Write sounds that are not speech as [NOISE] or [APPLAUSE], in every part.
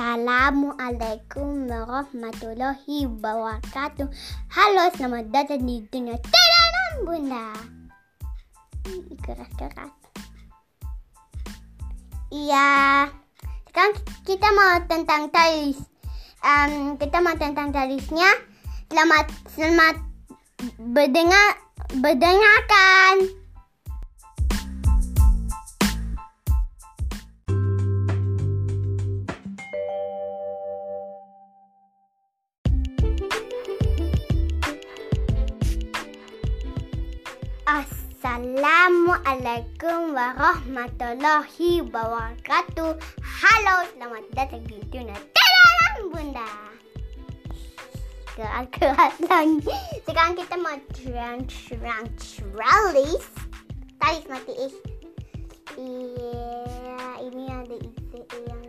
Assalamualaikum warahmatullahi wabarakatuh. Halo, selamat datang di dunia Terangan Bunda. Keras-keras. Iya. Sekarang kita mau tentang talis. Um, kita mau tentang talisnya. Selamat selamat berdengar berdengarkan. Assalamualaikum warahmatullahi wabarakatuh. Halo, selamat datang di dunia Terangan Bunda. Keras-keras lagi. Sekarang kita mau terang terang tralis. Talis mati is. Iya, ini ada isi yang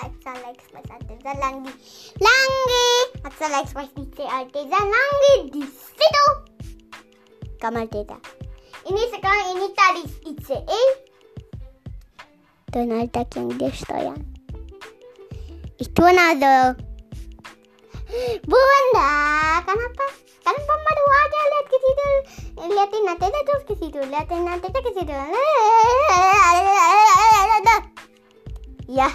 Asal express artisan langgi. Langgi. Express isi artisan langgi di situ. Kamal tidak. Ini sekarang ini talis ICE. Donald Duck yang destroyan. Itu nado. Bunda, kenapa? Kenapa baru aja lihat ke situ? Lihatin nanti terus ke situ. Lihatin nanti ke situ. Ya,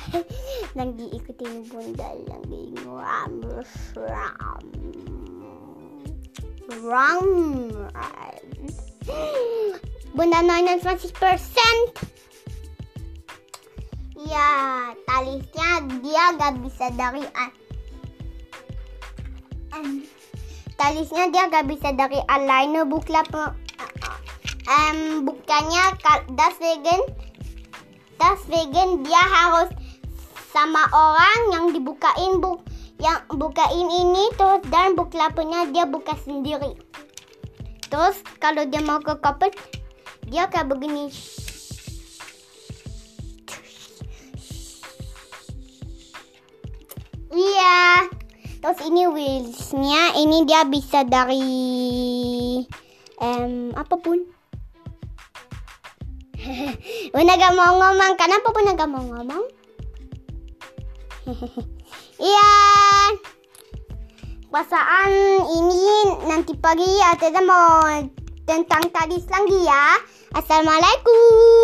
lagi ikutin bunda lagi ram ram ram. Bunda 99 persen. Ya, talisnya dia gak bisa dari talisnya dia gak bisa dari eyeliner buklap um, bukannya deswegen deswegen dia harus sama orang yang dibukain bu yang bukain ini terus dan buklapnya dia buka sendiri. Terus kalau dia mau ke couple dia kayak begini. Iya. Terus ini wheelsnya ini dia bisa dari um, apa pun. [LAUGHS] Bunda gak mau ngomong kenapa Bunda gak mau ngomong. [LAUGHS] Iya Pasaan ini nanti pagi Ateda mau tentang tadi lagi ya. Assalamualaikum